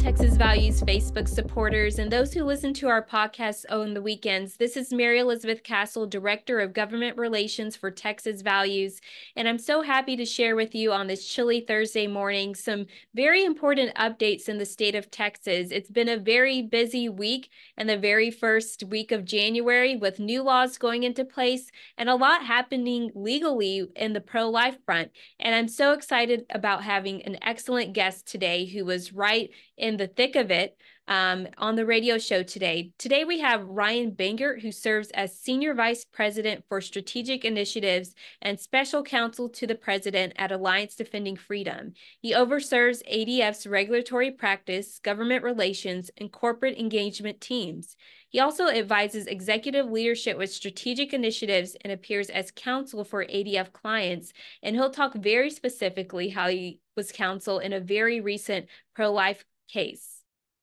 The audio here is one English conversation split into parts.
Texas Values Facebook supporters and those who listen to our podcast on the weekends. This is Mary Elizabeth Castle, Director of Government Relations for Texas Values, and I'm so happy to share with you on this chilly Thursday morning some very important updates in the state of Texas. It's been a very busy week and the very first week of January with new laws going into place and a lot happening legally in the pro life front. And I'm so excited about having an excellent guest today who was right in the thick of it um, on the radio show today. Today, we have Ryan Bangert, who serves as Senior Vice President for Strategic Initiatives and Special Counsel to the President at Alliance Defending Freedom. He oversees ADF's regulatory practice, government relations, and corporate engagement teams. He also advises executive leadership with strategic initiatives and appears as counsel for ADF clients. And he'll talk very specifically how he was counsel in a very recent pro life case.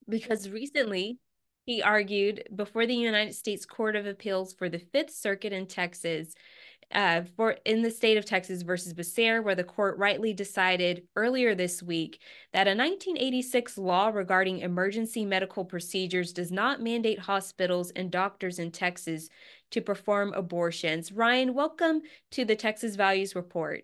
Because recently, he argued before the United States Court of Appeals for the Fifth Circuit in Texas uh, for in the state of Texas versus Becerra, where the court rightly decided earlier this week that a 1986 law regarding emergency medical procedures does not mandate hospitals and doctors in Texas to perform abortions. Ryan, welcome to the Texas Values Report.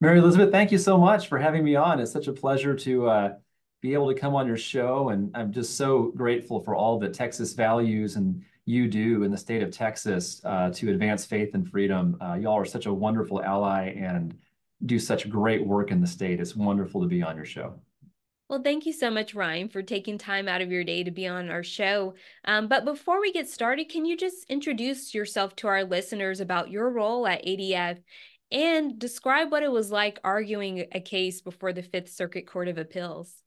Mary Elizabeth, thank you so much for having me on. It's such a pleasure to uh, be able to come on your show, and I'm just so grateful for all the Texas values and you do in the state of Texas uh, to advance faith and freedom. Uh, y'all are such a wonderful ally and do such great work in the state. It's wonderful to be on your show. Well, thank you so much, Ryan, for taking time out of your day to be on our show. Um, but before we get started, can you just introduce yourself to our listeners about your role at ADF and describe what it was like arguing a case before the Fifth Circuit Court of Appeals?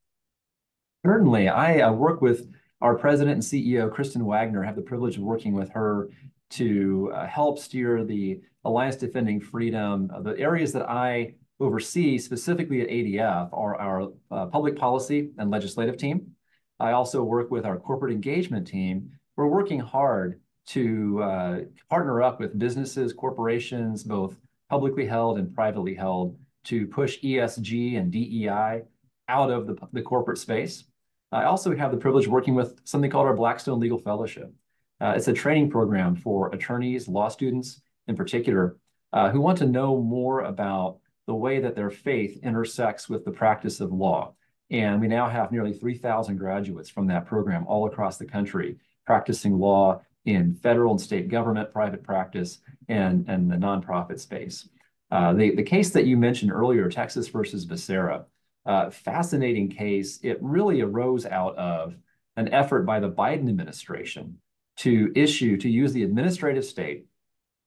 Certainly. I uh, work with our president and CEO, Kristen Waggoner, have the privilege of working with her to uh, help steer the Alliance Defending Freedom. Uh, the areas that I oversee specifically at ADF are our uh, public policy and legislative team. I also work with our corporate engagement team. We're working hard to uh, partner up with businesses, corporations, both publicly held and privately held, to push ESG and DEI out of the, the corporate space. I also have the privilege of working with something called our Blackstone Legal Fellowship. Uh, it's a training program for attorneys, law students in particular, uh, who want to know more about the way that their faith intersects with the practice of law. And we now have nearly 3,000 graduates from that program all across the country practicing law in federal and state government, private practice, and, and the nonprofit space. Uh, the, the case that you mentioned earlier, Texas versus Becerra, uh, fascinating case. It really arose out of an effort by the Biden administration to issue, to use the administrative state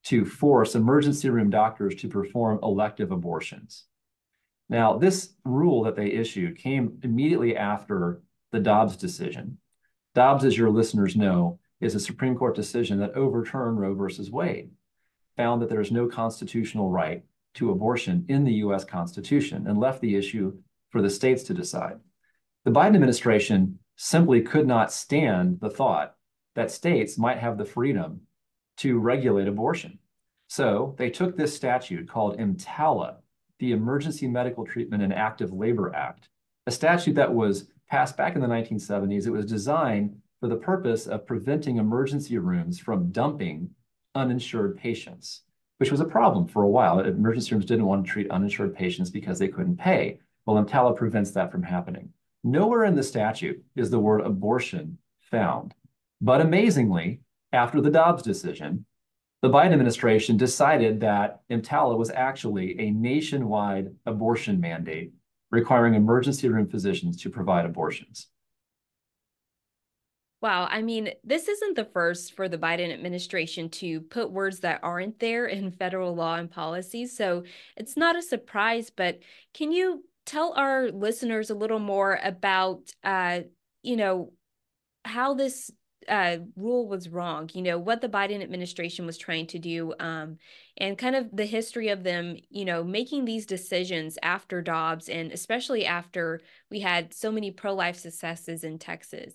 to force emergency room doctors to perform elective abortions. Now, this rule that they issued came immediately after the Dobbs decision. Dobbs, as your listeners know, is a Supreme Court decision that overturned Roe versus Wade, found that there is no constitutional right to abortion in the US Constitution, and left the issue for the states to decide. The Biden administration simply could not stand the thought that states might have the freedom to regulate abortion. So they took this statute called EMTALA, the Emergency Medical Treatment and Active Labor Act, a statute that was passed back in the 1970s. It was designed for the purpose of preventing emergency rooms from dumping uninsured patients, which was a problem for a while. Emergency rooms didn't want to treat uninsured patients because they couldn't pay. Well, EMTALA prevents that from happening. Nowhere in the statute is the word abortion found. But amazingly, after the Dobbs decision, the Biden administration decided that EMTALA was actually a nationwide abortion mandate requiring emergency room physicians to provide abortions. Wow. I mean, this isn't the first for the Biden administration to put words that aren't there in federal law and policy. So it's not a surprise, but can you tell our listeners a little more about, uh, you know, how this uh, rule was wrong, you know, what the Biden administration was trying to do, um, and kind of the history of them, you know, making these decisions after Dobbs and especially after we had so many pro life successes in Texas.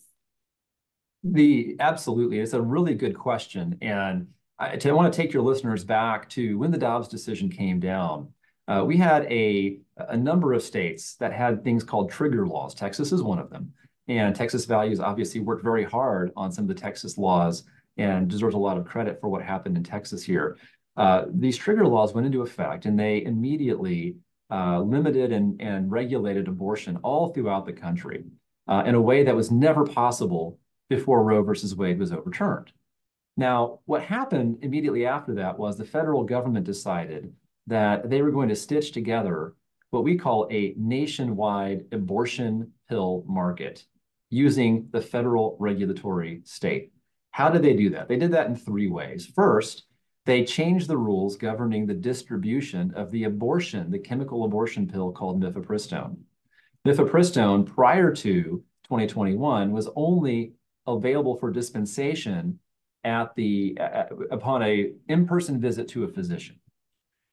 The absolutely, it's a really good question. And I, I want to take your listeners back to when the Dobbs decision came down. Uh, we had a, a number of states that had things called trigger laws. Texas is one of them. And Texas Values obviously worked very hard on some of the Texas laws and deserves a lot of credit for what happened in Texas here. Uh, these trigger laws went into effect and they immediately uh, limited and, and regulated abortion all throughout the country uh, in a way that was never possible before Roe versus Wade was overturned. Now, what happened immediately after that was the federal government decided that they were going to stitch together what we call a nationwide abortion pill market using the federal regulatory state. How did they do that? They did that in three ways. First, they changed the rules governing the distribution of the abortion, the chemical abortion pill called mifepristone. Mifepristone, prior to 2021, was only available for dispensation at the uh, upon a in-person visit to a physician.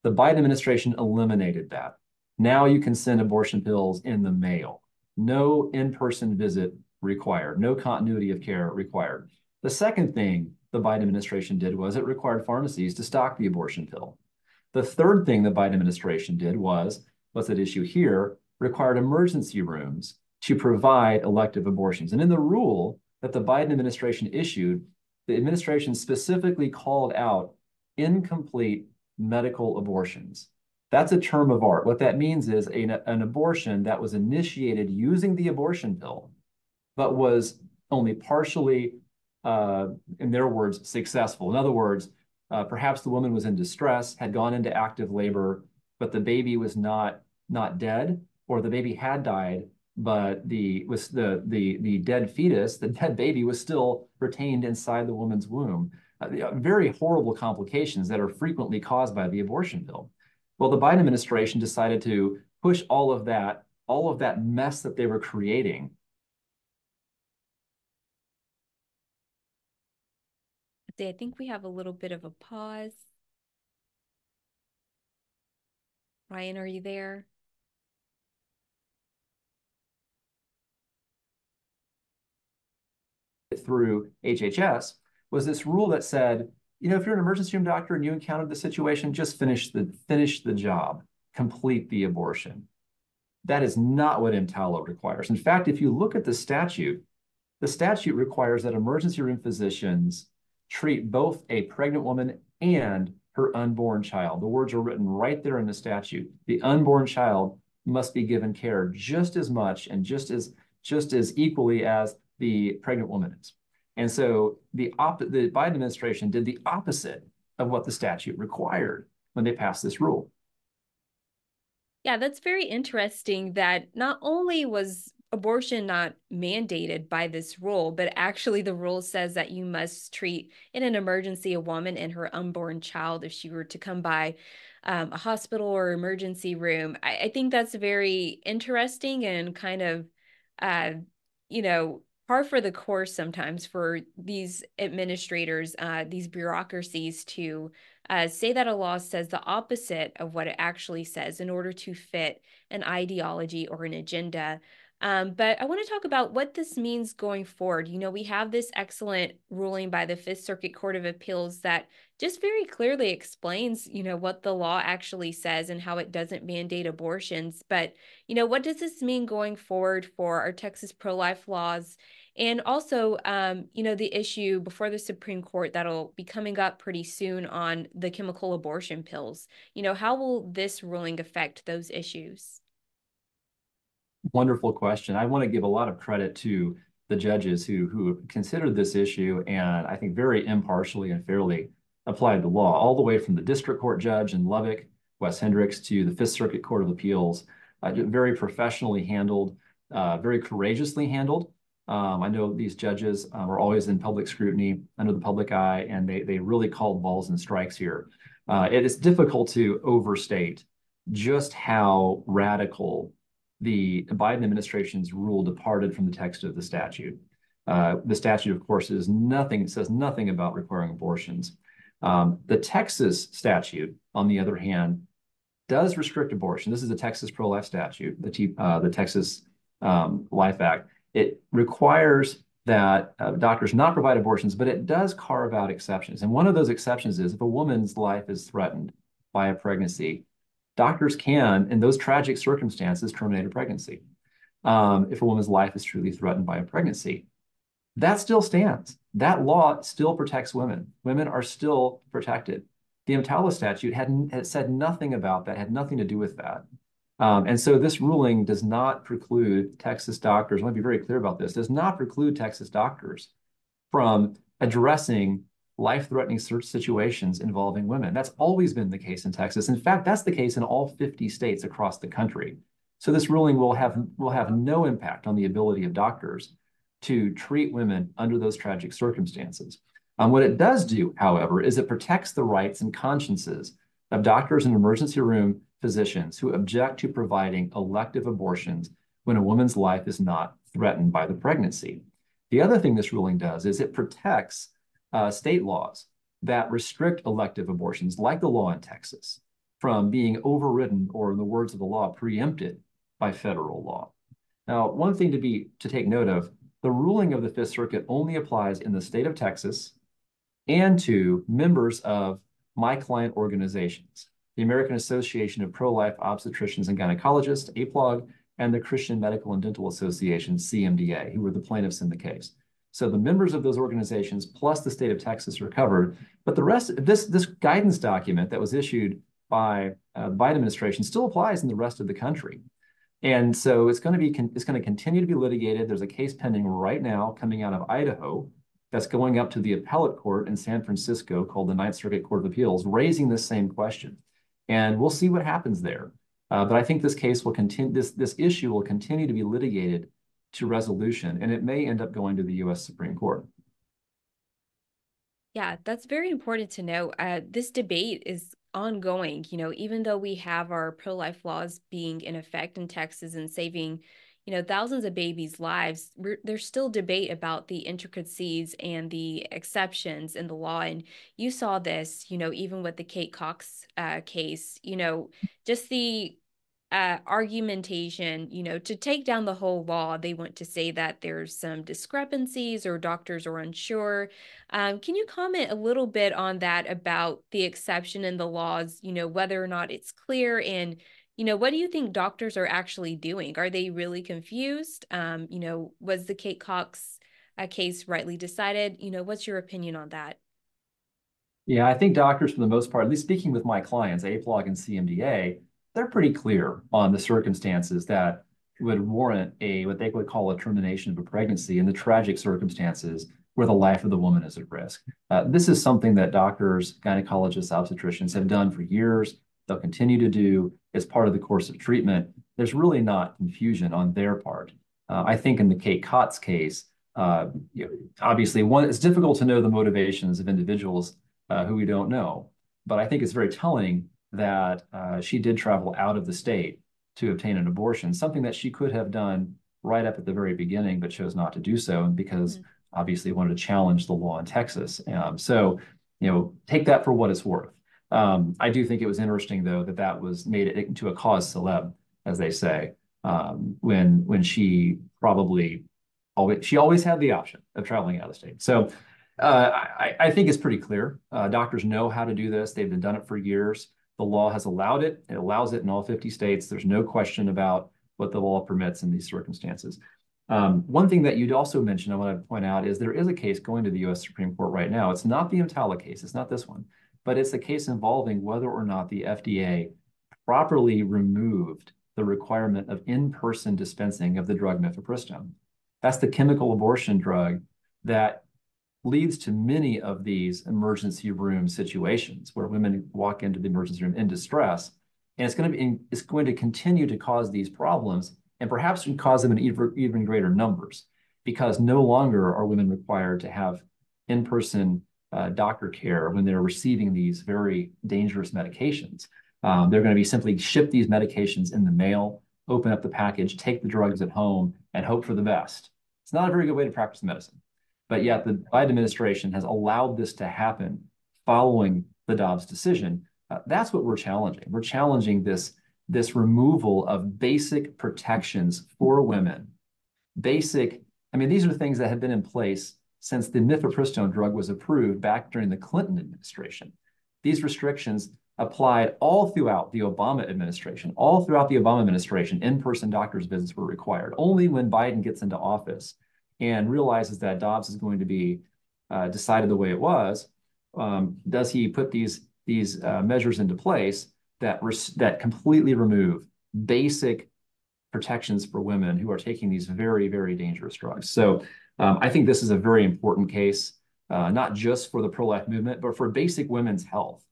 The Biden administration eliminated that. Now you can send abortion pills in the mail. No in-person visit required, no continuity of care required. The second thing the Biden administration did was it required pharmacies to stock the abortion pill. The third thing the Biden administration did was, what's at issue here, required emergency rooms to provide elective abortions. And in the rule that the Biden administration issued, the administration specifically called out incomplete medical abortions. That's a term of art. What that means is a, an abortion that was initiated using the abortion pill, but was only partially uh, in their words, successful. In other words, uh, perhaps the woman was in distress, had gone into active labor, but the baby was not not dead, or the baby had died, but the was the the the dead fetus, the dead baby, was still retained inside the woman's womb. Uh, very horrible complications that are frequently caused by the abortion pill. Well, the Biden administration decided to push all of that, all of that mess that they were creating I think we have a little bit of a pause. Ryan, are you there? Through HHS was this rule that said, you know, if you're an emergency room doctor and you encountered the situation, just finish the finish the job, complete the abortion. That is not what EMTALA requires. In fact, if you look at the statute, the statute requires that emergency room physicians treat both a pregnant woman and her unborn child. The words are written right there in the statute. The unborn child must be given care just as much and just as just as equally as the pregnant woman is. And so the op- the Biden administration did the opposite of what the statute required when they passed this rule. Yeah, that's very interesting that not only was abortion not mandated by this rule, but actually the rule says that you must treat in an emergency a woman and her unborn child if she were to come by um, a hospital or emergency room. I, I, think that's very interesting and kind of, uh, you know, par for the course sometimes for these administrators, uh, these bureaucracies to uh, say that a law says the opposite of what it actually says in order to fit an ideology or an agenda. Um, but I want to talk about what this means going forward. You know, we have this excellent ruling by the Fifth Circuit Court of Appeals that just very clearly explains, you know, what the law actually says and how it doesn't mandate abortions. But, you know, what does this mean going forward for our Texas pro life laws? And also, um, you know, the issue before the Supreme Court that'll be coming up pretty soon on the chemical abortion pills. You know, how will this ruling affect those issues? Wonderful question. I want to give a lot of credit to the judges who who considered this issue and I think very impartially and fairly applied the law, all the way from the district court judge in Lubbock, Wes Hendrix, to the Fifth Circuit Court of Appeals. Uh, very professionally handled, uh, very courageously handled. Um, I know these judges uh, are always in public scrutiny under the public eye, and they they really called balls and strikes here. Uh, it is difficult to overstate just how radical the Biden administration's rule departed from the text of the statute. Uh, the statute, of course, is nothing, says nothing about requiring abortions. Um, the Texas statute, on the other hand, does restrict abortion. This is the Texas pro-life statute, the, T, uh, the Texas um, Life Act. It requires that uh, doctors not provide abortions, but it does carve out exceptions. And one of those exceptions is if a woman's life is threatened by a pregnancy, doctors can, in those tragic circumstances, terminate a pregnancy um, if a woman's life is truly threatened by a pregnancy. That still stands. That law still protects women. Women are still protected. The EMTALA statute had, had said nothing about that, had nothing to do with that. Um, and so this ruling does not preclude Texas doctors, want to be very clear about this, does not preclude Texas doctors from addressing life-threatening situations involving women. That's always been the case in Texas. In fact, that's the case in all 50 states across the country. So this ruling will have, will have no impact on the ability of doctors to treat women under those tragic circumstances. Um, what it does do, however, is it protects the rights and consciences of doctors and emergency room physicians who object to providing elective abortions when a woman's life is not threatened by the pregnancy. The other thing this ruling does is it protects uh, state laws that restrict elective abortions, like the law in Texas, from being overridden or, in the words of the law, preempted by federal law. Now, one thing to be to take note of, the ruling of the Fifth Circuit only applies in the state of Texas and to members of my client organizations, the American Association of Pro-Life Obstetricians and Gynecologists, APLOG, and the Christian Medical and Dental Association, CMDA, who were the plaintiffs in the case. So the members of those organizations plus the state of Texas are covered, but the rest, this, this guidance document that was issued by uh, the Biden administration still applies in the rest of the country. And so it's going to be it's going to continue to be litigated. There's a case pending right now coming out of Idaho that's going up to the appellate court in San Francisco called the Ninth Circuit Court of Appeals, raising this same question. And we'll see what happens there. Uh, but I think this case will continue, this, this issue will continue to be litigated to resolution, and it may end up going to the U.S. Supreme Court. Yeah, that's very important to know. Uh, this debate is ongoing. You know, even though we have our pro life laws being in effect in Texas and saving, you know, thousands of babies' lives, there's still debate about the intricacies and the exceptions in the law. And you saw this, you know, even with the Kate Cox uh, case, you know, just the uh, argumentation, you know, to take down the whole law, they want to say that there's some discrepancies or doctors are unsure. Um, can you comment a little bit on that about the exception in the laws, you know, whether or not it's clear and, you know, what do you think doctors are actually doing? Are they really confused? Um, you know, was the Kate Cox uh, case rightly decided? You know, what's your opinion on that? Yeah, I think doctors, for the most part, at least speaking with my clients, APLOG and CMDA, they're pretty clear on the circumstances that would warrant a what they would call a termination of a pregnancy in the tragic circumstances where the life of the woman is at risk. Uh, this is something that doctors, gynecologists, obstetricians have done for years. They'll continue to do as part of the course of treatment. There's really not confusion on their part. Uh, I think in the Kate Cox case, uh, you know, obviously, one it's difficult to know the motivations of individuals uh, who we don't know, but I think it's very telling that uh, she did travel out of the state to obtain an abortion, something that she could have done right up at the very beginning, but chose not to do so because mm-hmm. obviously wanted to challenge the law in Texas. Um, so, you know, take that for what it's worth. Um, I do think it was interesting, though, that that was made into a cause celeb, as they say, um, when when she probably always she always had the option of traveling out of state. So uh, I, I, think it's pretty clear. Uh, doctors know how to do this; they've been done it for years. The law has allowed it. It allows it in all 50 states. There's no question about what the law permits in these circumstances. Um, one thing that you'd also mention, I want to point out, is there is a case going to the U.S. Supreme Court right now. It's not the EMTALA case. It's not this one, but it's a case involving whether or not the FDA properly removed the requirement of in-person dispensing of the drug mifepristone. That's the chemical abortion drug that leads to many of these emergency room situations where women walk into the emergency room in distress. And it's going to be it's going to continue to cause these problems and perhaps cause them in even, even greater numbers because no longer are women required to have in-person uh, doctor care when they're receiving these very dangerous medications. Um, they're going to be simply ship these medications in the mail, open up the package, take the drugs at home, and hope for the best. It's not a very good way to practice medicine. But yet the Biden administration has allowed this to happen following the Dobbs decision. Uh, that's what we're challenging. We're challenging this, this removal of basic protections for women. Basic, I mean, these are things that have been in place since the mifepristone drug was approved back during the Clinton administration. These restrictions applied all throughout the Obama administration. All throughout the Obama administration, in-person doctor's visits were required. Only when Biden gets into office and realizes that Dobbs is going to be uh, decided the way it was, um, does he put these these uh, measures into place that that completely remove basic protections for women who are taking these very very dangerous drugs. So um, I think this is a very important case, uh, not just for the pro-life movement, but for basic women's health.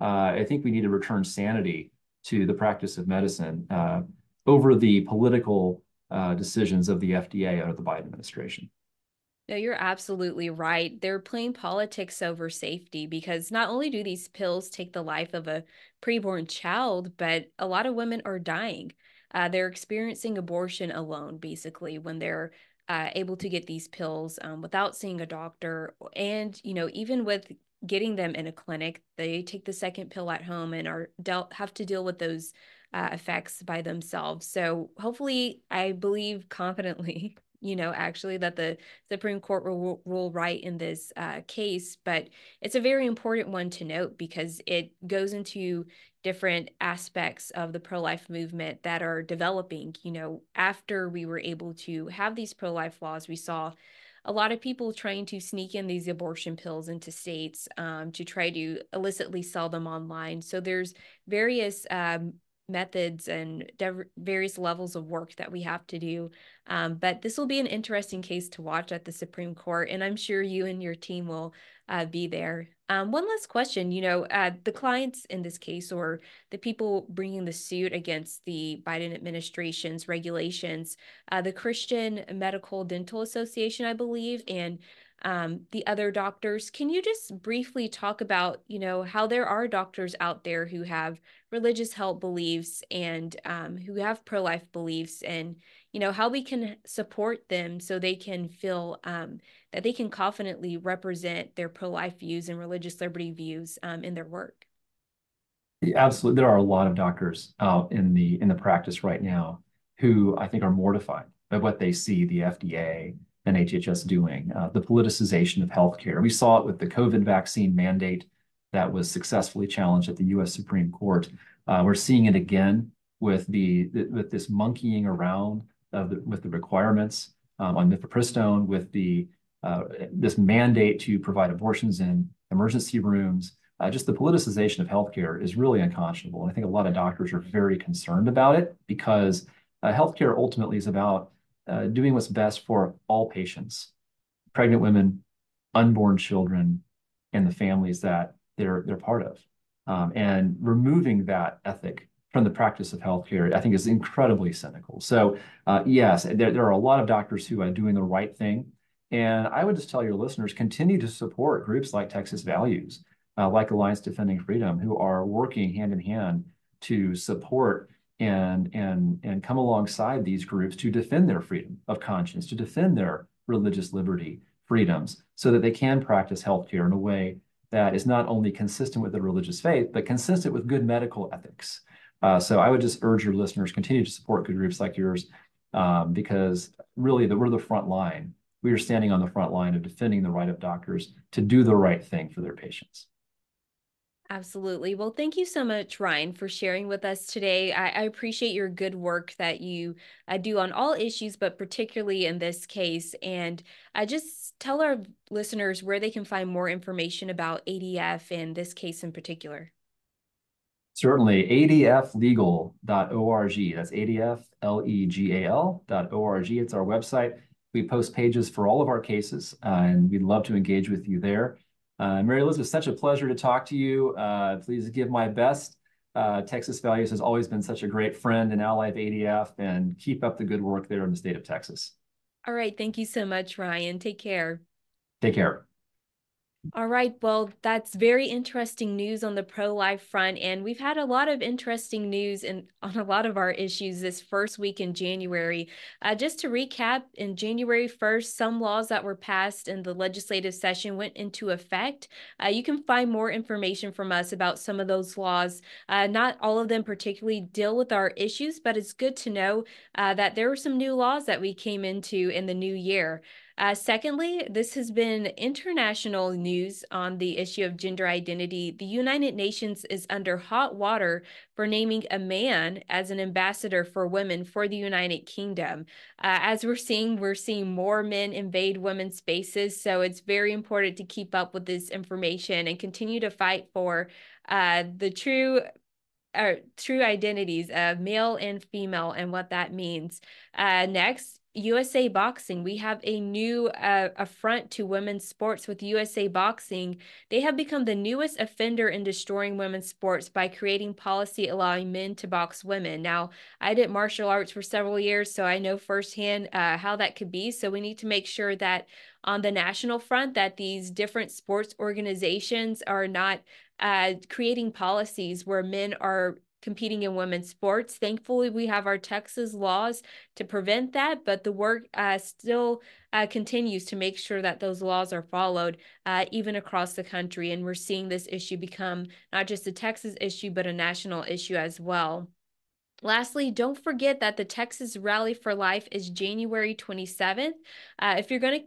Uh, I think we need to return sanity to the practice of medicine uh, over the political uh, decisions of the FDA under the Biden administration. No, you're absolutely right. They're playing politics over safety because not only do these pills take the life of a preborn child, but a lot of women are dying. Uh, they're experiencing abortion alone, basically, when they're uh, able to get these pills um, without seeing a doctor. And, you know, even with getting them in a clinic, they take the second pill at home and are dealt have to deal with those uh, effects by themselves. So hopefully, I believe confidently you know, actually, that the Supreme Court will rule right in this uh, case. But it's a very important one to note because it goes into different aspects of the pro life movement that are developing. You know, after we were able to have these pro life laws, we saw a lot of people trying to sneak in these abortion pills into states um, to try to illicitly sell them online. So there's various um, methods and various levels of work that we have to do. Um, but this will be an interesting case to watch at the Supreme Court, and I'm sure you and your team will uh, be there. Um, one last question you know, uh, the clients in this case, or the people bringing the suit against the Biden administration's regulations, uh, the Christian Medical Dental Association, I believe, and um, the other doctors. Can you just briefly talk about, you know, how there are doctors out there who have religious health beliefs and um, who have pro-life beliefs, and you know how we can support them so they can feel um, that they can confidently represent their pro-life views and religious liberty views um, in their work. Absolutely, there are a lot of doctors out in the in the practice right now who I think are mortified by what they see the FDA and HHS doing, uh, the politicization of healthcare. We saw it with the COVID vaccine mandate that was successfully challenged at the U.S. Supreme Court. Uh, we're seeing it again with the, the with this monkeying around of the, with the requirements um, on mifepristone, with the uh, this mandate to provide abortions in emergency rooms. Uh, just the politicization of healthcare is really unconscionable. And I think a lot of doctors are very concerned about it because uh, healthcare ultimately is about uh, doing what's best for all patients, pregnant women, unborn children, and the families that they're they're part of. Um, and removing that ethic from the practice of healthcare, I think, is incredibly cynical. So, uh, yes, there, there are a lot of doctors who are doing the right thing. And I would just tell your listeners continue to support groups like Texas Values, uh, like Alliance Defending Freedom, who are working hand in hand to support and and and come alongside these groups to defend their freedom of conscience, to defend their religious liberty freedoms, so that they can practice healthcare in a way that is not only consistent with their religious faith, but consistent with good medical ethics. Uh, so I would just urge your listeners continue to support good groups like yours, um, because really the, we're the front line. We are standing on the front line of defending the right of doctors to do the right thing for their patients. Absolutely. Well, thank you so much, Ryan, for sharing with us today. I, I appreciate your good work that you uh, do on all issues, but particularly in this case. And I just tell our listeners where they can find more information about ADF and this case in particular. Certainly, adflegal.org. That's adflegal.org. It's our website. We post pages for all of our cases, uh, and we'd love to engage with you there. Uh, Mary Elizabeth, such a pleasure to talk to you. Uh, please give my best. Uh, Texas Values has always been such a great friend and ally of ADF, and keep up the good work there in the state of Texas. All right. Thank you so much, Ryan. Take care. Take care. All right. Well, that's very interesting news on the pro life front. And we've had a lot of interesting news in, on a lot of our issues this first week in January. Uh, just to recap, in January 1st, some laws that were passed in the legislative session went into effect. Uh, you can find more information from us about some of those laws. Uh, not all of them particularly deal with our issues, but it's good to know uh, that there were some new laws that we came into in the new year. Uh, secondly, this has been international news on the issue of gender identity. The United Nations is under hot water for naming a man as an ambassador for women for the United Kingdom. Uh, as we're seeing, we're seeing more men invade women's spaces. So it's very important to keep up with this information and continue to fight for uh, the true true identities of male and female and what that means. Uh, next, USA Boxing. We have a new uh, affront to women's sports with USA Boxing. They have become the newest offender in destroying women's sports by creating policy allowing men to box women. Now, I did martial arts for several years, so I know firsthand uh, how that could be. So we need to make sure that on the national front, that these different sports organizations are not uh, creating policies where men are competing in women's sports. Thankfully, we have our Texas laws to prevent that, but the work uh, still uh, continues to make sure that those laws are followed, uh, even across the country. And we're seeing this issue become not just a Texas issue, but a national issue as well. Lastly, don't forget that the Texas Rally for Life is January 27th. Uh, if you're going to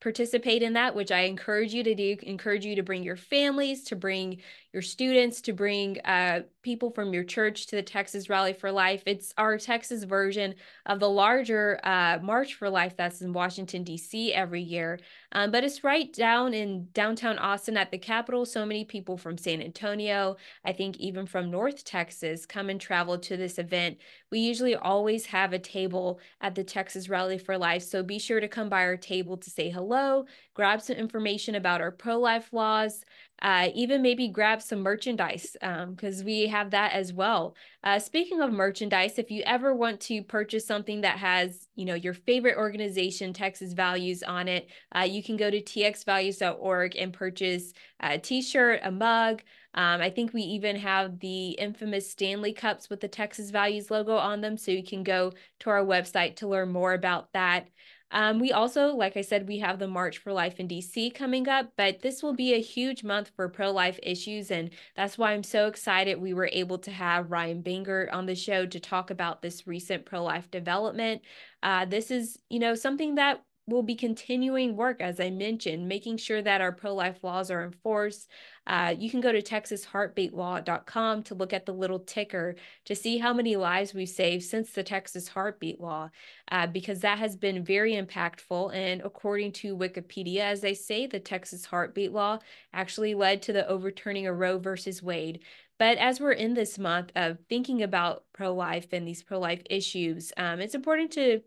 participate in that, which I encourage you to do. Encourage you to bring your families, to bring your students, to bring uh, people from your church to the Texas Rally for Life. It's our Texas version of the larger uh, March for Life that's in Washington, D.C. every year. Um, but it's right down in downtown Austin at the Capitol. So many people from San Antonio, I think even from North Texas, come and travel to this event. We usually always have a table at the Texas Rally for Life. So be sure to come by our table to say hello, grab some information about our pro life laws uh, even maybe grab some merchandise because um, we have that as well. Uh, speaking of merchandise, if you ever want to purchase something that has, you know, your favorite organization, Texas Values on it, uh, you can go to txvalues.org and purchase a t-shirt, a mug. Um, I think we even have the infamous Stanley Cups with the Texas Values logo on them. So you can go to our website to learn more about that. Um, we also, like I said, we have the March for Life in DC coming up, but this will be a huge month for pro life issues. And that's why I'm so excited we were able to have Ryan Bangert on the show to talk about this recent pro life development. Uh, this is, you know, something that will be continuing work, as I mentioned, making sure that our pro life laws are enforced. Uh, you can go to texasheartbeatlaw.com to look at the little ticker to see how many lives we've saved since the Texas Heartbeat Law, uh, because that has been very impactful. And according to Wikipedia, as they say, the Texas Heartbeat Law actually led to the overturning of Roe versus Wade. But as we're in this month of thinking about pro life and these pro life issues, um, it's important to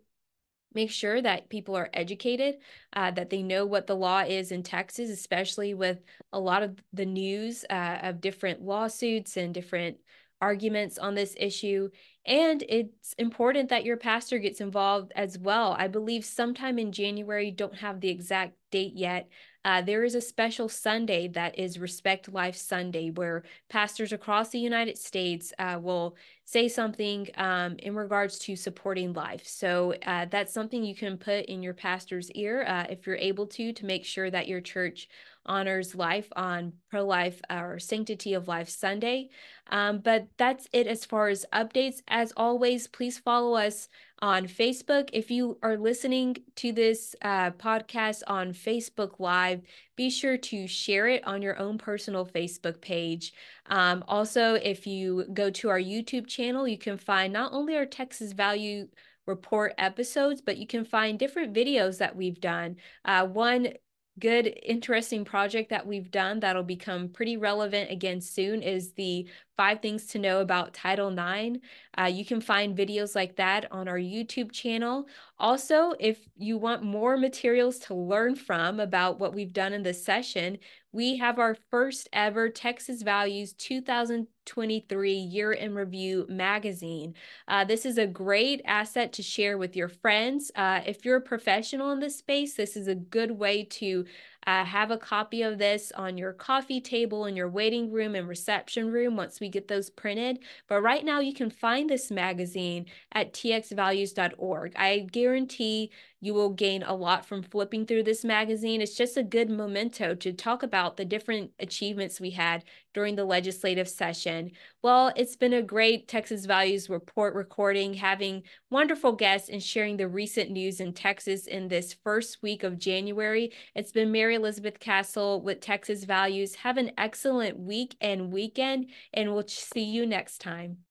make sure that people are educated, uh, that they know what the law is in Texas, especially with a lot of the news uh, of different lawsuits and different arguments on this issue. And it's important that your pastor gets involved as well. I believe sometime in January, don't have the exact date yet, uh, there is a special Sunday that is Respect Life Sunday, where pastors across the United States uh, will say something um, in regards to supporting life. So uh, that's something you can put in your pastor's ear uh, if you're able to, to make sure that your church honors life on pro life or sanctity of life Sunday. Um, but that's it as far as updates. As always, please follow us on Facebook. If you are listening to this uh, podcast on Facebook Live, be sure to share it on your own personal Facebook page. Um, also, if you go to our YouTube channel, you can find not only our Texas Value Report episodes, but you can find different videos that we've done. Uh, one good interesting project that we've done that'll become pretty relevant again soon is the five things to know about title ix uh, you can find videos like that on our youtube channel. Also if you want more materials to learn from about what we've done in this session we have our first ever Texas Values 2023 Year in Review magazine. Uh, this is a great asset to share with your friends. Uh, if you're a professional in this space, this is a good way to uh, have a copy of this on your coffee table in your waiting room and reception room once we get those printed. But right now, you can find this magazine at txvalues.org. I guarantee you will gain a lot from flipping through this magazine. It's just a good memento to talk about the different achievements we had during the legislative session. Well, it's been a great Texas Values Report recording, having wonderful guests and sharing the recent news in Texas in this first week of January. It's been Mary Elizabeth Castle with Texas Values. Have an excellent week and weekend, and we'll see you next time.